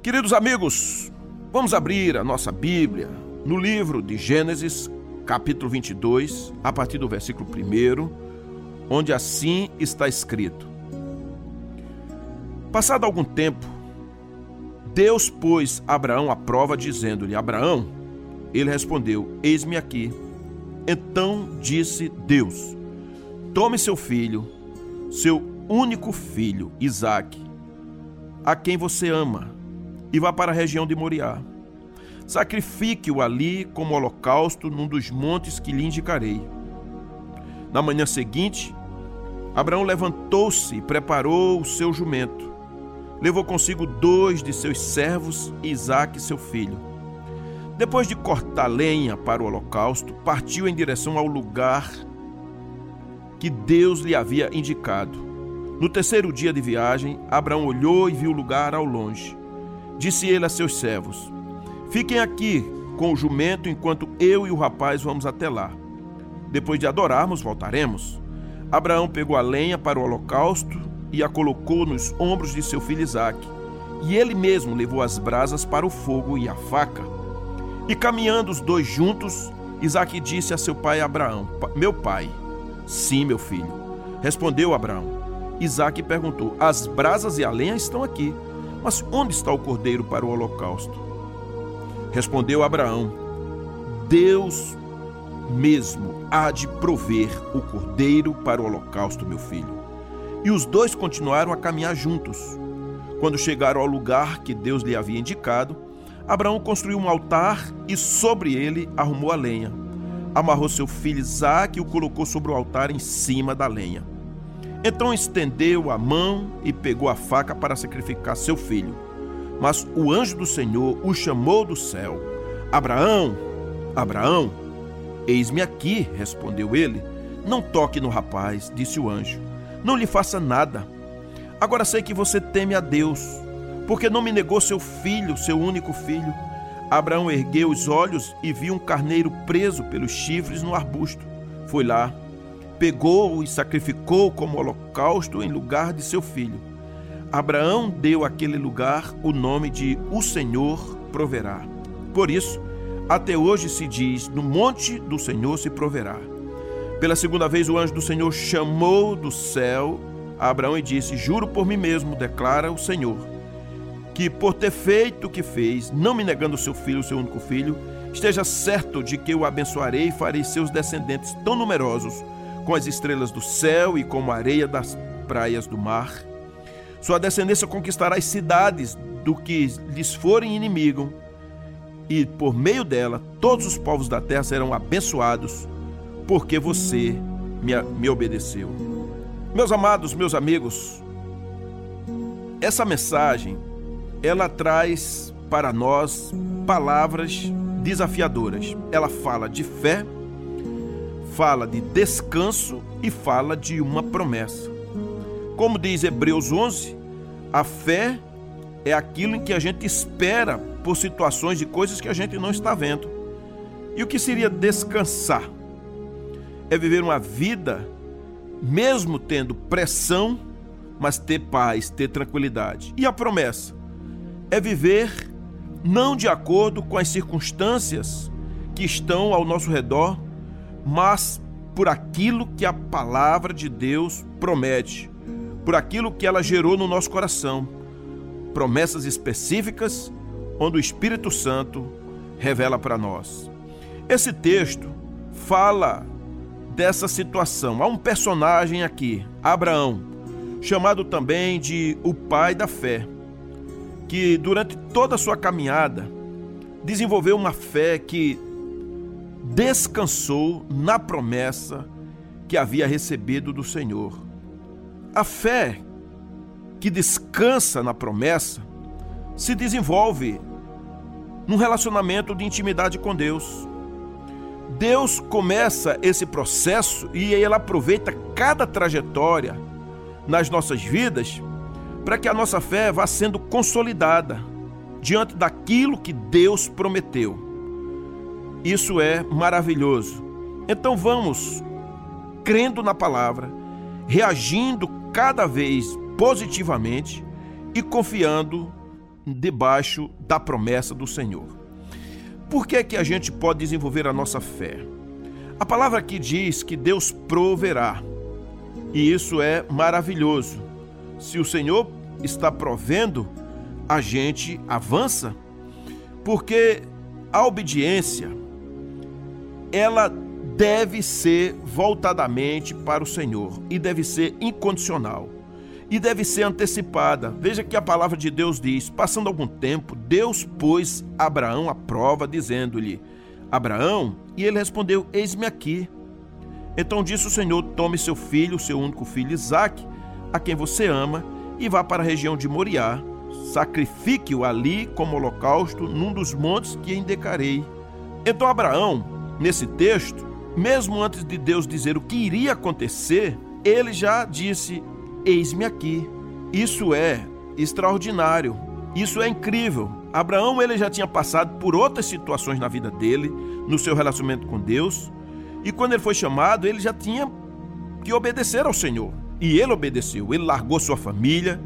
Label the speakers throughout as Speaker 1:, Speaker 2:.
Speaker 1: Queridos amigos, vamos abrir a nossa Bíblia no livro de Gênesis, capítulo 22, a partir do versículo 1, onde assim está escrito: Passado algum tempo, Deus pôs Abraão à prova, dizendo-lhe: Abraão, ele respondeu: Eis-me aqui. Então disse Deus: Tome seu filho, seu único filho, Isaque, a quem você ama, e vá para a região de Moriá. Sacrifique-o ali como holocausto num dos montes que lhe indicarei. Na manhã seguinte, Abraão levantou-se e preparou o seu jumento. Levou consigo dois de seus servos, Isaque, seu filho. Depois de cortar lenha para o holocausto, partiu em direção ao lugar que Deus lhe havia indicado. No terceiro dia de viagem, Abraão olhou e viu o lugar ao longe. Disse ele a seus servos: Fiquem aqui com o jumento enquanto eu e o rapaz vamos até lá. Depois de adorarmos, voltaremos. Abraão pegou a lenha para o holocausto e a colocou nos ombros de seu filho Isaque. E ele mesmo levou as brasas para o fogo e a faca. E caminhando os dois juntos, Isaque disse a seu pai Abraão: Meu pai. Sim, meu filho. Respondeu Abraão. Isaque perguntou: As brasas e a lenha estão aqui, mas onde está o cordeiro para o holocausto? Respondeu Abraão: Deus mesmo há de prover o cordeiro para o holocausto, meu filho. E os dois continuaram a caminhar juntos. Quando chegaram ao lugar que Deus lhe havia indicado, Abraão construiu um altar e sobre ele arrumou a lenha. Amarrou seu filho Isaque e o colocou sobre o altar em cima da lenha. Então estendeu a mão e pegou a faca para sacrificar seu filho. Mas o anjo do Senhor o chamou do céu: Abraão, Abraão, eis-me aqui, respondeu ele. Não toque no rapaz, disse o anjo. Não lhe faça nada. Agora sei que você teme a Deus, porque não me negou seu filho, seu único filho. Abraão ergueu os olhos e viu um carneiro preso pelos chifres no arbusto. Foi lá, pegou-o e sacrificou como holocausto em lugar de seu filho. Abraão deu àquele lugar o nome de O Senhor proverá. Por isso, até hoje se diz: No monte do Senhor se proverá. Pela segunda vez, o anjo do Senhor chamou do céu a Abraão e disse: Juro por mim mesmo, declara o Senhor, que por ter feito o que fez, não me negando seu filho, seu único filho, esteja certo de que o abençoarei e farei seus descendentes tão numerosos com as estrelas do céu e como a areia das praias do mar. Sua descendência conquistará as cidades do que lhes forem inimigo, e por meio dela todos os povos da terra serão abençoados, porque você me, me obedeceu. Meus amados, meus amigos, essa mensagem ela traz para nós palavras desafiadoras. Ela fala de fé, fala de descanso e fala de uma promessa. Como diz Hebreus 11, a fé é aquilo em que a gente espera por situações de coisas que a gente não está vendo. E o que seria descansar? É viver uma vida, mesmo tendo pressão, mas ter paz, ter tranquilidade. E a promessa? É viver não de acordo com as circunstâncias que estão ao nosso redor, mas por aquilo que a palavra de Deus promete, por aquilo que ela gerou no nosso coração. Promessas específicas onde o Espírito Santo revela para nós. Esse texto fala dessa situação. Há um personagem aqui, Abraão, chamado também de o pai da fé, que durante toda a sua caminhada desenvolveu uma fé que descansou na promessa que havia recebido do Senhor. A fé que descansa na promessa se desenvolve num relacionamento de intimidade com Deus. Deus começa esse processo e ele aproveita cada trajetória nas nossas vidas para que a nossa fé vá sendo consolidada diante daquilo que Deus prometeu. Isso é maravilhoso. Então vamos crendo na palavra, reagindo cada vez positivamente e confiando debaixo da promessa do Senhor. Por que é que a gente pode desenvolver a nossa fé? A palavra aqui diz que Deus proverá. E isso é maravilhoso. Se o Senhor está provendo, a gente avança, porque a obediência ela deve ser voltadamente para o Senhor e deve ser incondicional e deve ser antecipada. Veja que a palavra de Deus diz: passando algum tempo, Deus pôs Abraão à prova, dizendo-lhe: Abraão, e ele respondeu: Eis-me aqui. Então disse o Senhor: Tome seu filho, seu único filho Isaque, a quem você ama, e vá para a região de Moriá. Sacrifique-o ali como holocausto num dos montes que indicarei. Então Abraão, nesse texto, mesmo antes de Deus dizer o que iria acontecer, ele já disse: Eis-me aqui. Isso é extraordinário. Isso é incrível. Abraão ele já tinha passado por outras situações na vida dele, no seu relacionamento com Deus, e quando ele foi chamado, ele já tinha que obedecer ao Senhor. E ele obedeceu. Ele largou sua família,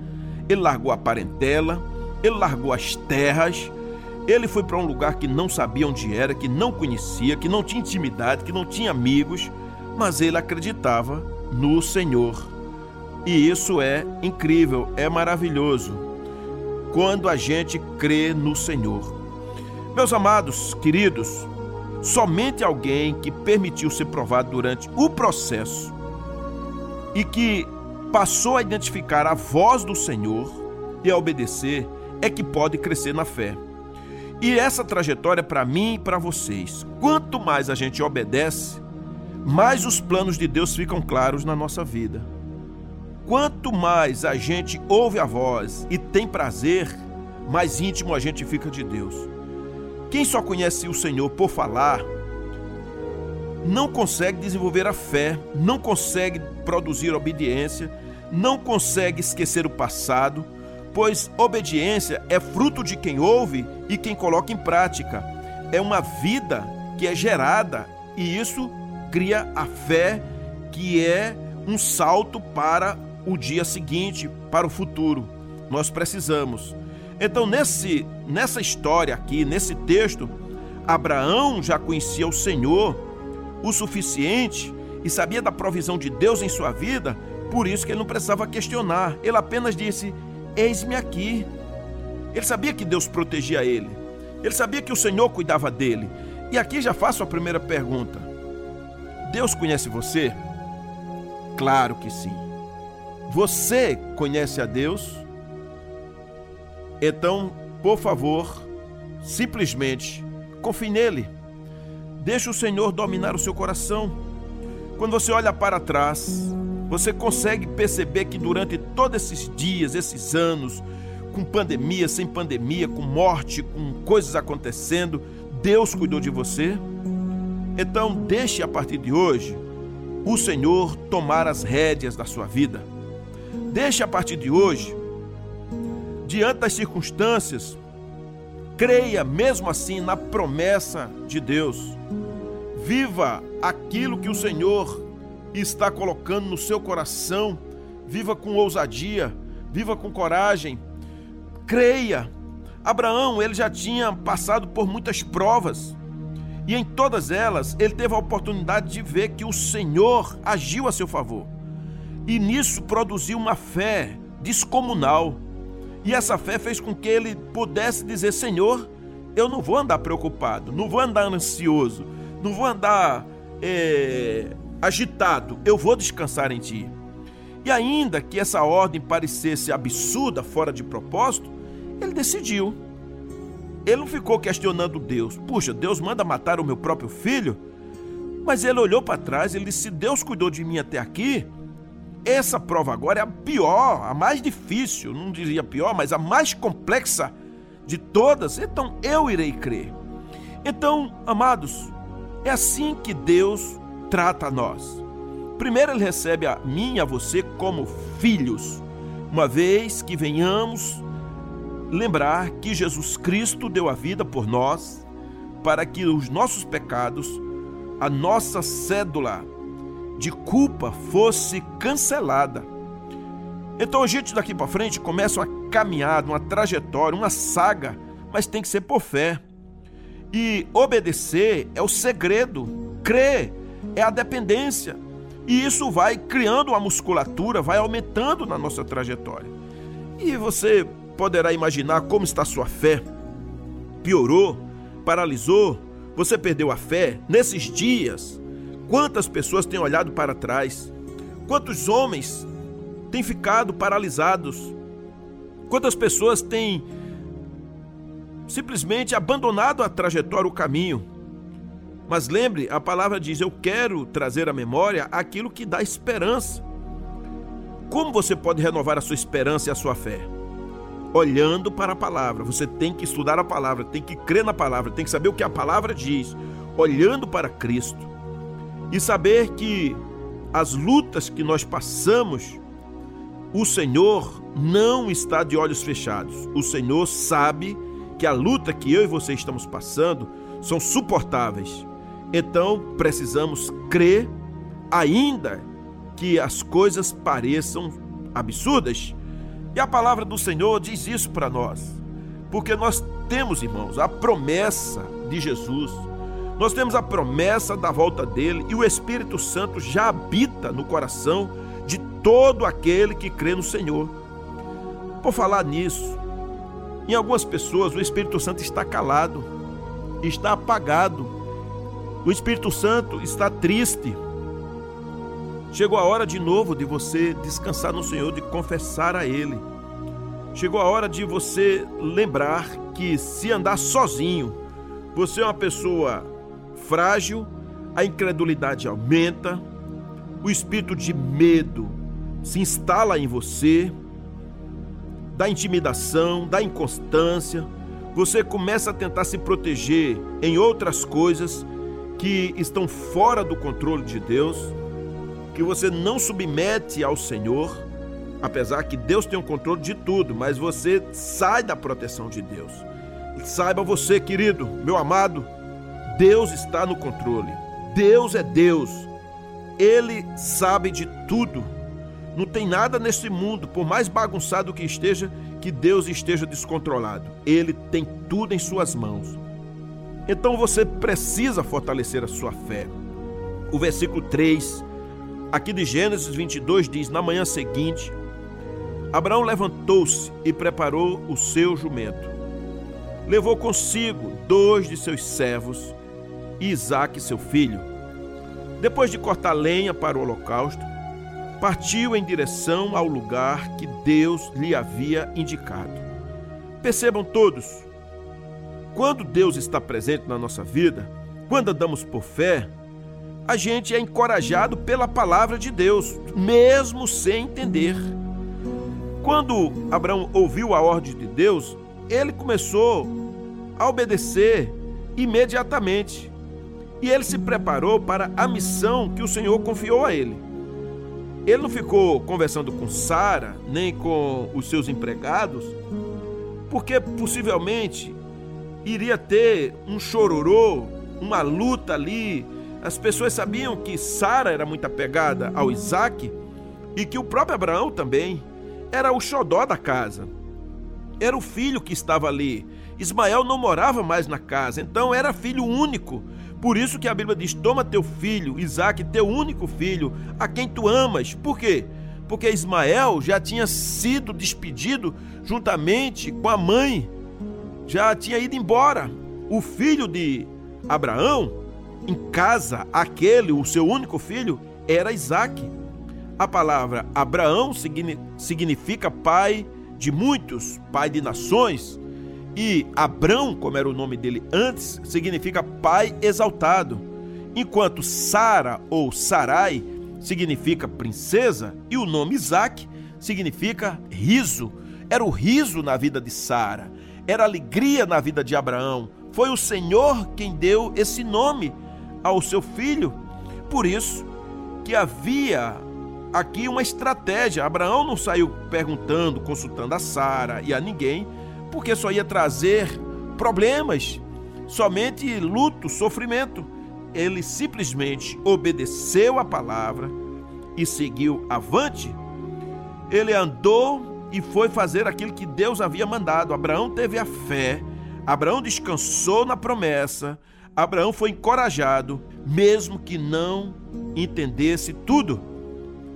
Speaker 1: ele largou a parentela, ele largou as terras, ele foi para um lugar que não sabia onde era, que não conhecia, que não tinha intimidade, que não tinha amigos, mas ele acreditava no Senhor. E isso é incrível, é maravilhoso. Quando a gente crê no Senhor. Meus amados, queridos, somente alguém que permitiu ser provado durante o processo e que passou a identificar a voz do Senhor e a obedecer é que pode crescer na fé. E essa trajetória para mim e para vocês. Quanto mais a gente obedece, mais os planos de Deus ficam claros na nossa vida. Quanto mais a gente ouve a voz e tem prazer, mais íntimo a gente fica de Deus. Quem só conhece o Senhor por falar, não consegue desenvolver a fé, não consegue produzir obediência, não consegue esquecer o passado, pois obediência é fruto de quem ouve e quem coloca em prática. É uma vida que é gerada e isso cria a fé, que é um salto para o dia seguinte, para o futuro. Nós precisamos. Então, nesse, nessa história aqui, nesse texto, Abraão já conhecia o Senhor o suficiente e sabia da provisão de Deus em sua vida, por isso que ele não precisava questionar. Ele apenas disse: Eis-me aqui. Ele sabia que Deus protegia ele. Ele sabia que o Senhor cuidava dele. E aqui já faço a primeira pergunta: Deus conhece você? Claro que sim. Você conhece a Deus? Então, por favor, simplesmente confie nele. Deixe o Senhor dominar o seu coração. Quando você olha para trás, você consegue perceber que durante todos esses dias, esses anos, com pandemia, sem pandemia, com morte, com coisas acontecendo, Deus cuidou de você? Então, deixe a partir de hoje o Senhor tomar as rédeas da sua vida. Deixe a partir de hoje, diante das circunstâncias, creia mesmo assim na promessa de Deus. Viva aquilo que o Senhor está colocando no seu coração. Viva com ousadia, viva com coragem. Creia. Abraão, ele já tinha passado por muitas provas. E em todas elas, ele teve a oportunidade de ver que o Senhor agiu a seu favor. E nisso produziu uma fé descomunal. E essa fé fez com que ele pudesse dizer: Senhor, eu não vou andar preocupado, não vou andar ansioso, não vou andar é, agitado, eu vou descansar em ti. E ainda que essa ordem parecesse absurda, fora de propósito, ele decidiu. Ele não ficou questionando Deus. Puxa, Deus manda matar o meu próprio filho? Mas ele olhou para trás e disse: Se Deus cuidou de mim até aqui, essa prova agora é a pior, a mais difícil, não diria pior, mas a mais complexa de todas, então eu irei crer. Então, amados, é assim que Deus trata a nós. Primeiro, Ele recebe a mim e a você como filhos, uma vez que venhamos lembrar que Jesus Cristo deu a vida por nós, para que os nossos pecados, a nossa cédula de culpa fosse cancelada. Então a gente daqui para frente começa a caminhada, uma trajetória, uma saga, mas tem que ser por fé. E obedecer é o segredo, crer é a dependência. E isso vai criando uma musculatura, vai aumentando na nossa trajetória. E você poderá imaginar como está sua fé. Piorou, paralisou, você perdeu a fé nesses dias. Quantas pessoas têm olhado para trás? Quantos homens têm ficado paralisados? Quantas pessoas têm simplesmente abandonado a trajetória, o caminho? Mas lembre, a palavra diz: Eu quero trazer à memória aquilo que dá esperança. Como você pode renovar a sua esperança e a sua fé? Olhando para a palavra. Você tem que estudar a palavra, tem que crer na palavra, tem que saber o que a palavra diz. Olhando para Cristo. E saber que as lutas que nós passamos, o Senhor não está de olhos fechados. O Senhor sabe que a luta que eu e você estamos passando são suportáveis. Então precisamos crer, ainda que as coisas pareçam absurdas. E a palavra do Senhor diz isso para nós, porque nós temos, irmãos, a promessa de Jesus, nós temos a promessa da volta dele e o Espírito Santo já habita no coração de todo aquele que crê no Senhor. Por falar nisso, em algumas pessoas o Espírito Santo está calado, está apagado, o Espírito Santo está triste. Chegou a hora de novo de você descansar no Senhor, de confessar a Ele. Chegou a hora de você lembrar que se andar sozinho, você é uma pessoa frágil, a incredulidade aumenta, o espírito de medo se instala em você, da intimidação, da inconstância, você começa a tentar se proteger em outras coisas que estão fora do controle de Deus, que você não submete ao Senhor, apesar que Deus tem o controle de tudo, mas você sai da proteção de Deus. Saiba você, querido, meu amado, Deus está no controle. Deus é Deus. Ele sabe de tudo. Não tem nada nesse mundo, por mais bagunçado que esteja, que Deus esteja descontrolado. Ele tem tudo em suas mãos. Então você precisa fortalecer a sua fé. O versículo 3, aqui de Gênesis 22, diz: Na manhã seguinte, Abraão levantou-se e preparou o seu jumento. Levou consigo dois de seus servos e Isaque, seu filho. Depois de cortar lenha para o holocausto, partiu em direção ao lugar que Deus lhe havia indicado. Percebam todos, quando Deus está presente na nossa vida, quando andamos por fé, a gente é encorajado pela palavra de Deus, mesmo sem entender. Quando Abraão ouviu a ordem de Deus, ele começou a obedecer imediatamente. E ele se preparou para a missão que o Senhor confiou a ele. Ele não ficou conversando com Sara, nem com os seus empregados, porque possivelmente iria ter um chororô, uma luta ali. As pessoas sabiam que Sara era muito apegada ao Isaac e que o próprio Abraão também era o xodó da casa. Era o filho que estava ali. Ismael não morava mais na casa, então era filho único. Por isso que a Bíblia diz: Toma teu filho, Isaac, teu único filho, a quem tu amas. Por quê? Porque Ismael já tinha sido despedido juntamente com a mãe já tinha ido embora. O filho de Abraão, em casa, aquele, o seu único filho, era Isaac. A palavra Abraão significa pai de muitos, pai de nações. E Abrão, como era o nome dele antes, significa pai exaltado. Enquanto Sara ou Sarai significa princesa e o nome Isaac significa riso. Era o riso na vida de Sara era alegria na vida de Abraão. Foi o Senhor quem deu esse nome ao seu filho. Por isso que havia aqui uma estratégia. Abraão não saiu perguntando, consultando a Sara e a ninguém, porque só ia trazer problemas, somente luto, sofrimento. Ele simplesmente obedeceu a palavra e seguiu avante. Ele andou e foi fazer aquilo que Deus havia mandado. Abraão teve a fé, Abraão descansou na promessa, Abraão foi encorajado, mesmo que não entendesse tudo.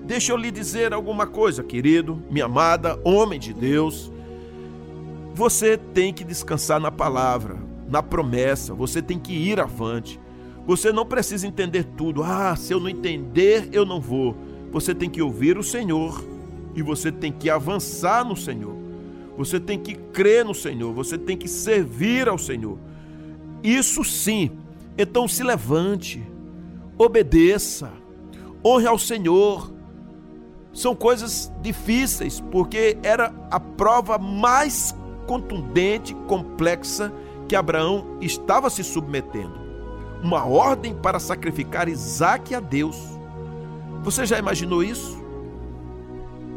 Speaker 1: Deixa eu lhe dizer alguma coisa, querido, minha amada, homem de Deus. Você tem que descansar na palavra, na promessa, você tem que ir avante. Você não precisa entender tudo. Ah, se eu não entender, eu não vou. Você tem que ouvir o Senhor e você tem que avançar no Senhor. Você tem que crer no Senhor, você tem que servir ao Senhor. Isso sim. Então se levante, obedeça, honre ao Senhor. São coisas difíceis, porque era a prova mais contundente, complexa que Abraão estava se submetendo. Uma ordem para sacrificar Isaac a Deus. Você já imaginou isso?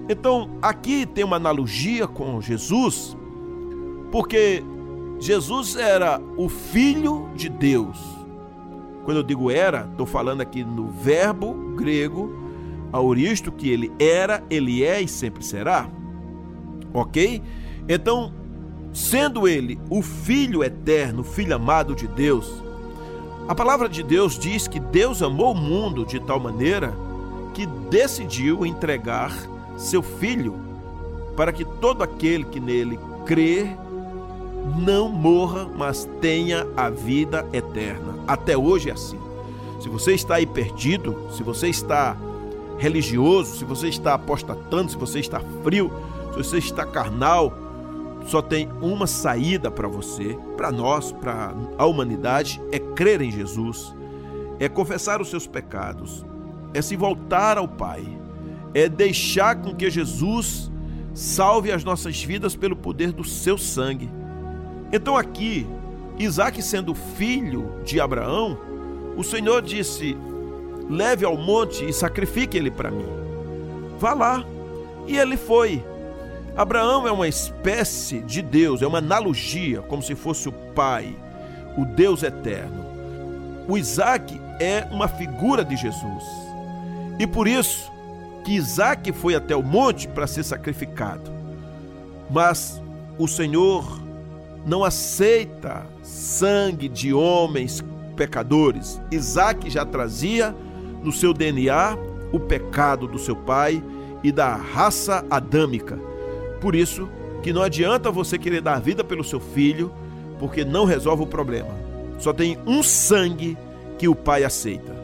Speaker 1: Então, aqui tem uma analogia com Jesus, porque Jesus era o Filho de Deus. Quando eu digo era, estou falando aqui no verbo grego, auristo, que ele era, ele é e sempre será. Ok? Então, sendo ele o Filho eterno, Filho amado de Deus, a palavra de Deus diz que Deus amou o mundo de tal maneira que decidiu entregar seu Filho, para que todo aquele que nele crê não morra, mas tenha a vida eterna. Até hoje é assim. Se você está aí perdido, se você está religioso, se você está apostatando, se você está frio, se você está carnal, só tem uma saída para você, para nós, para a humanidade, é crer em Jesus, é confessar os seus pecados, é se voltar ao Pai, é deixar com que Jesus salve as nossas vidas pelo poder do seu sangue. Então aqui, Isaac sendo filho de Abraão, o Senhor disse: leve ao monte e sacrifique ele para mim. Vá lá. E ele foi. Abraão é uma espécie de Deus, é uma analogia, como se fosse o Pai, o Deus eterno. O Isaac é uma figura de Jesus. E por isso, que Isaac foi até o monte para ser sacrificado. Mas o Senhor não aceita sangue de homens pecadores. Isaac já trazia no seu DNA o pecado do seu pai e da raça adâmica. Por isso que não adianta você querer dar vida pelo seu filho, porque não resolve o problema. Só tem um sangue que o pai aceita.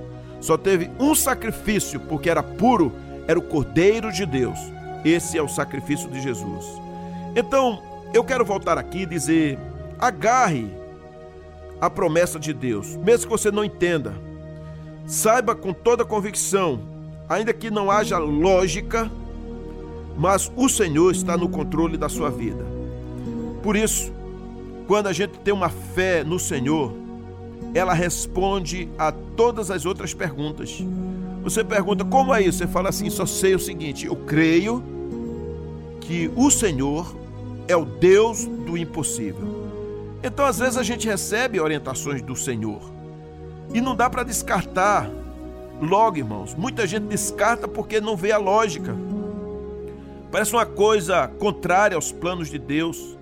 Speaker 1: Só teve um sacrifício porque era puro era o Cordeiro de Deus. Esse é o sacrifício de Jesus. Então, eu quero voltar aqui e dizer: agarre a promessa de Deus, mesmo que você não entenda. Saiba com toda convicção, ainda que não haja lógica, mas o Senhor está no controle da sua vida. Por isso, quando a gente tem uma fé no Senhor, ela responde a todas as outras perguntas. Você pergunta como é isso? Você fala assim: só sei o seguinte, eu creio que o Senhor é o Deus do impossível. Então, às vezes, a gente recebe orientações do Senhor e não dá para descartar logo, irmãos. Muita gente descarta porque não vê a lógica. Parece uma coisa contrária aos planos de Deus.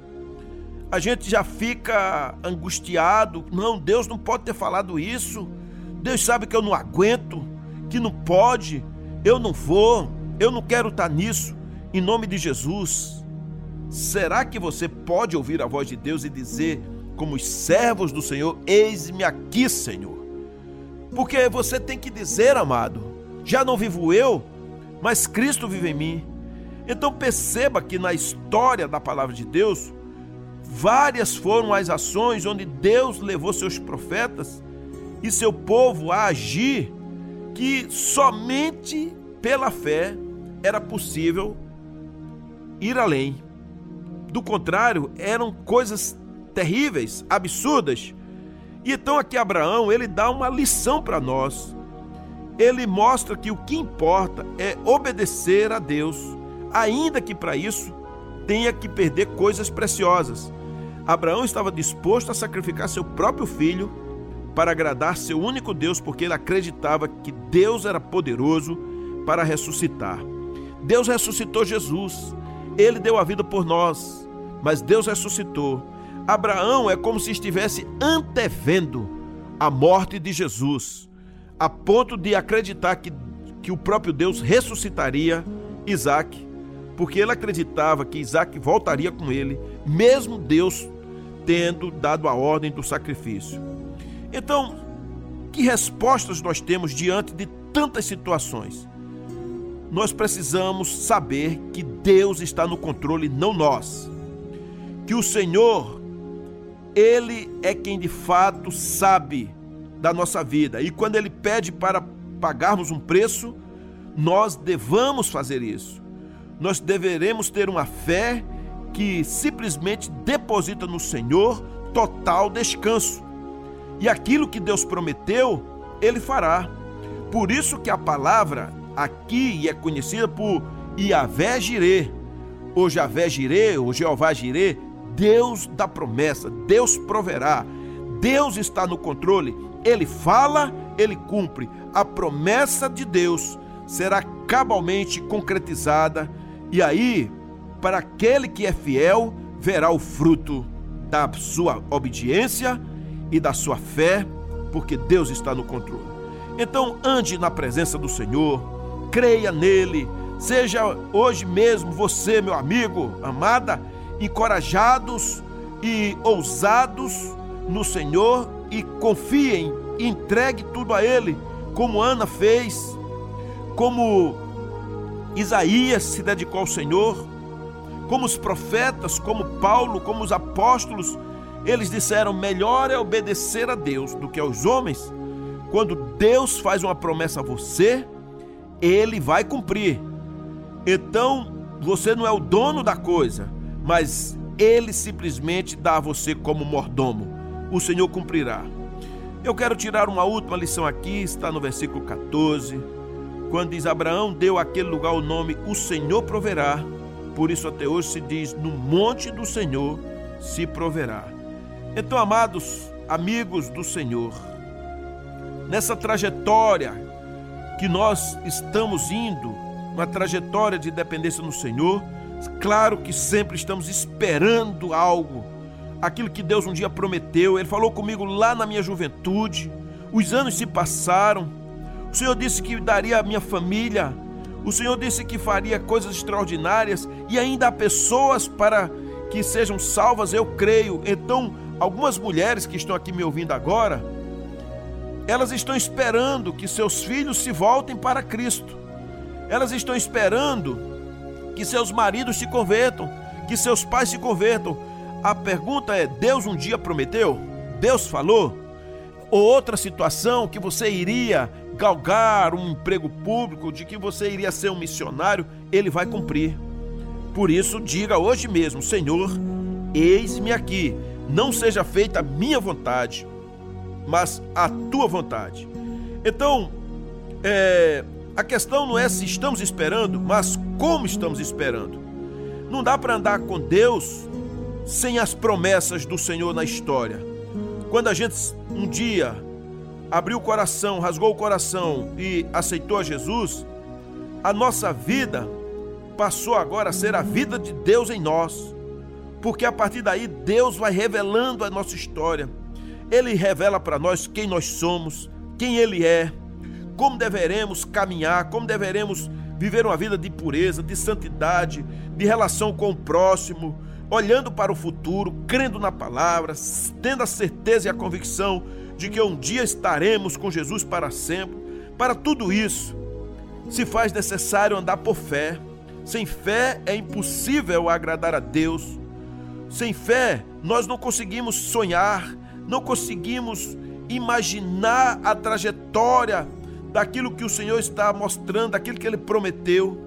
Speaker 1: A gente já fica angustiado. Não, Deus não pode ter falado isso. Deus sabe que eu não aguento que não pode, eu não vou, eu não quero estar nisso, em nome de Jesus. Será que você pode ouvir a voz de Deus e dizer, como os servos do Senhor, eis-me aqui, Senhor? Porque você tem que dizer, amado, já não vivo eu, mas Cristo vive em mim. Então perceba que na história da palavra de Deus, várias foram as ações onde Deus levou seus profetas e seu povo a agir que somente pela fé era possível ir além. Do contrário, eram coisas terríveis, absurdas. E então aqui Abraão, ele dá uma lição para nós. Ele mostra que o que importa é obedecer a Deus, ainda que para isso tenha que perder coisas preciosas. Abraão estava disposto a sacrificar seu próprio filho para agradar seu único Deus, porque ele acreditava que Deus era poderoso para ressuscitar. Deus ressuscitou Jesus. ele deu a vida por nós, mas Deus ressuscitou. Abraão é como se estivesse antevendo a morte de Jesus, a ponto de acreditar que, que o próprio Deus ressuscitaria Isaac, porque ele acreditava que Isaac voltaria com ele, mesmo Deus tendo dado a ordem do sacrifício. Então, que respostas nós temos diante de tantas situações? Nós precisamos saber que Deus está no controle, não nós. Que o Senhor, Ele é quem de fato sabe da nossa vida. E quando Ele pede para pagarmos um preço, nós devamos fazer isso. Nós deveremos ter uma fé que simplesmente deposita no Senhor total descanso. E aquilo que Deus prometeu, ele fará. Por isso que a palavra aqui é conhecida por Iavé Jirê, ou Javé Jirê, ou Jeová Jirê, Deus da promessa, Deus proverá. Deus está no controle, ele fala, ele cumpre. A promessa de Deus será cabalmente concretizada, e aí para aquele que é fiel, verá o fruto da sua obediência e da sua fé, porque Deus está no controle. Então, ande na presença do Senhor, creia nele, seja hoje mesmo você, meu amigo, amada, encorajados e ousados no Senhor e confiem, entregue tudo a Ele, como Ana fez, como Isaías se dedicou ao Senhor, como os profetas, como Paulo, como os apóstolos, eles disseram: melhor é obedecer a Deus do que aos homens. Quando Deus faz uma promessa a você, ele vai cumprir. Então, você não é o dono da coisa, mas ele simplesmente dá a você como mordomo. O Senhor cumprirá. Eu quero tirar uma última lição aqui, está no versículo 14, quando diz: Abraão deu àquele lugar o nome O Senhor proverá por isso até hoje se diz: no monte do Senhor se proverá. Então, amados amigos do Senhor, nessa trajetória que nós estamos indo, uma trajetória de dependência no Senhor, claro que sempre estamos esperando algo, aquilo que Deus um dia prometeu. Ele falou comigo lá na minha juventude, os anos se passaram. O Senhor disse que daria a minha família o Senhor disse que faria coisas extraordinárias e ainda há pessoas para que sejam salvas, eu creio. Então, algumas mulheres que estão aqui me ouvindo agora, elas estão esperando que seus filhos se voltem para Cristo. Elas estão esperando que seus maridos se convertam, que seus pais se convertam. A pergunta é: Deus um dia prometeu? Deus falou? Ou outra situação que você iria galgar um emprego público, de que você iria ser um missionário, ele vai cumprir. Por isso, diga hoje mesmo: Senhor, eis-me aqui, não seja feita a minha vontade, mas a tua vontade. Então, é, a questão não é se estamos esperando, mas como estamos esperando. Não dá para andar com Deus sem as promessas do Senhor na história. Quando a gente um dia abriu o coração, rasgou o coração e aceitou Jesus, a nossa vida passou agora a ser a vida de Deus em nós. Porque a partir daí Deus vai revelando a nossa história. Ele revela para nós quem nós somos, quem Ele é, como deveremos caminhar, como deveremos viver uma vida de pureza, de santidade, de relação com o próximo, olhando para o futuro, crendo na palavra, tendo a certeza e a convicção de que um dia estaremos com Jesus para sempre. Para tudo isso, se faz necessário andar por fé. Sem fé é impossível agradar a Deus. Sem fé, nós não conseguimos sonhar, não conseguimos imaginar a trajetória daquilo que o Senhor está mostrando, daquilo que ele prometeu.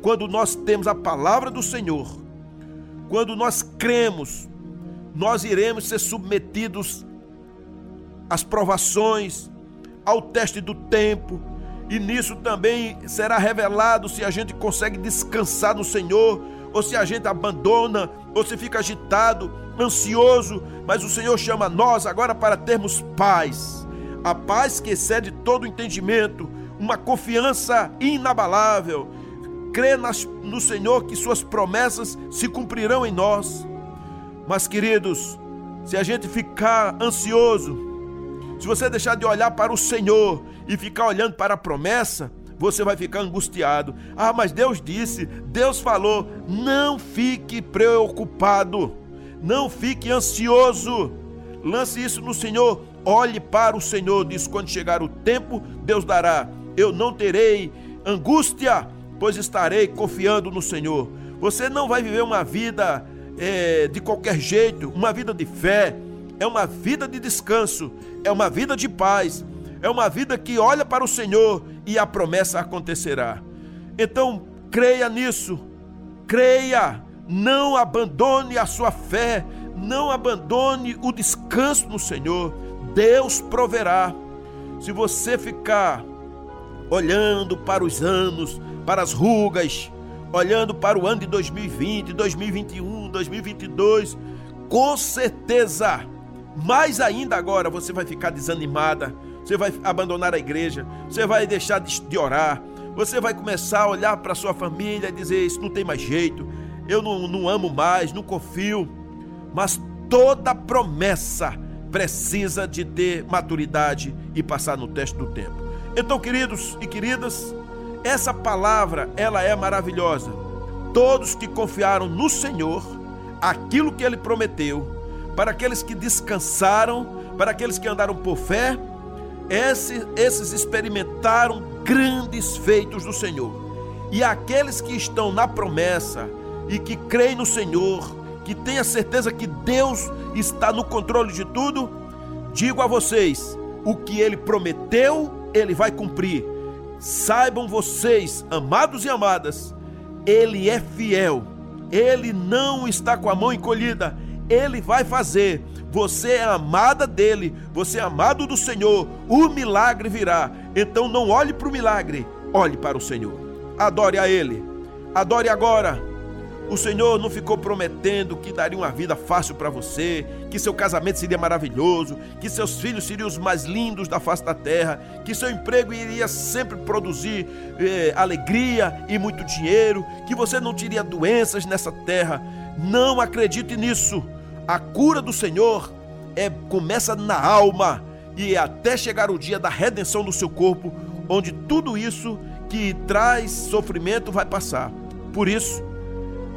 Speaker 1: Quando nós temos a palavra do Senhor, quando nós cremos, nós iremos ser submetidos as provações, ao teste do tempo, e nisso também será revelado se a gente consegue descansar no Senhor, ou se a gente abandona, se fica agitado, ansioso, mas o Senhor chama nós agora para termos paz, a paz que excede todo entendimento, uma confiança inabalável, crê nas, no Senhor que suas promessas se cumprirão em nós. Mas, queridos, se a gente ficar ansioso, se você deixar de olhar para o Senhor e ficar olhando para a promessa, você vai ficar angustiado. Ah, mas Deus disse, Deus falou, não fique preocupado, não fique ansioso. Lance isso no Senhor, olhe para o Senhor, diz quando chegar o tempo, Deus dará. Eu não terei angústia, pois estarei confiando no Senhor. Você não vai viver uma vida é, de qualquer jeito, uma vida de fé, é uma vida de descanso, é uma vida de paz, é uma vida que olha para o Senhor e a promessa acontecerá. Então, creia nisso, creia, não abandone a sua fé, não abandone o descanso no Senhor. Deus proverá. Se você ficar olhando para os anos, para as rugas, olhando para o ano de 2020, 2021, 2022, com certeza, mais ainda agora você vai ficar desanimada, você vai abandonar a igreja, você vai deixar de orar, você vai começar a olhar para sua família e dizer: Isso não tem mais jeito, eu não, não amo mais, não confio. Mas toda promessa precisa de ter maturidade e passar no teste do tempo. Então, queridos e queridas, essa palavra, ela é maravilhosa. Todos que confiaram no Senhor, aquilo que ele prometeu, para aqueles que descansaram, para aqueles que andaram por fé, esses, esses experimentaram grandes feitos do Senhor. E aqueles que estão na promessa e que creem no Senhor, que têm a certeza que Deus está no controle de tudo, digo a vocês: o que ele prometeu, ele vai cumprir. Saibam vocês, amados e amadas, ele é fiel. Ele não está com a mão encolhida. Ele vai fazer. Você é amada dele, você é amado do Senhor. O milagre virá. Então não olhe para o milagre, olhe para o Senhor. Adore a ele. Adore agora o Senhor não ficou prometendo que daria uma vida fácil para você, que seu casamento seria maravilhoso, que seus filhos seriam os mais lindos da face da terra, que seu emprego iria sempre produzir eh, alegria e muito dinheiro, que você não teria doenças nessa terra. Não acredite nisso. A cura do Senhor é começa na alma e é até chegar o dia da redenção do seu corpo, onde tudo isso que traz sofrimento vai passar. Por isso,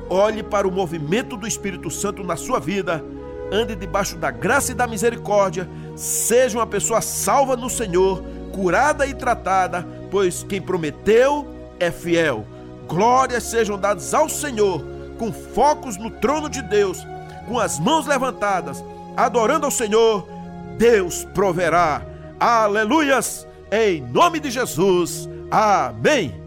Speaker 1: Olhe para o movimento do Espírito Santo na sua vida. Ande debaixo da graça e da misericórdia. Seja uma pessoa salva no Senhor, curada e tratada, pois quem prometeu é fiel. Glórias sejam dadas ao Senhor, com focos no trono de Deus, com as mãos levantadas, adorando ao Senhor. Deus proverá. Aleluias! Em nome de Jesus. Amém.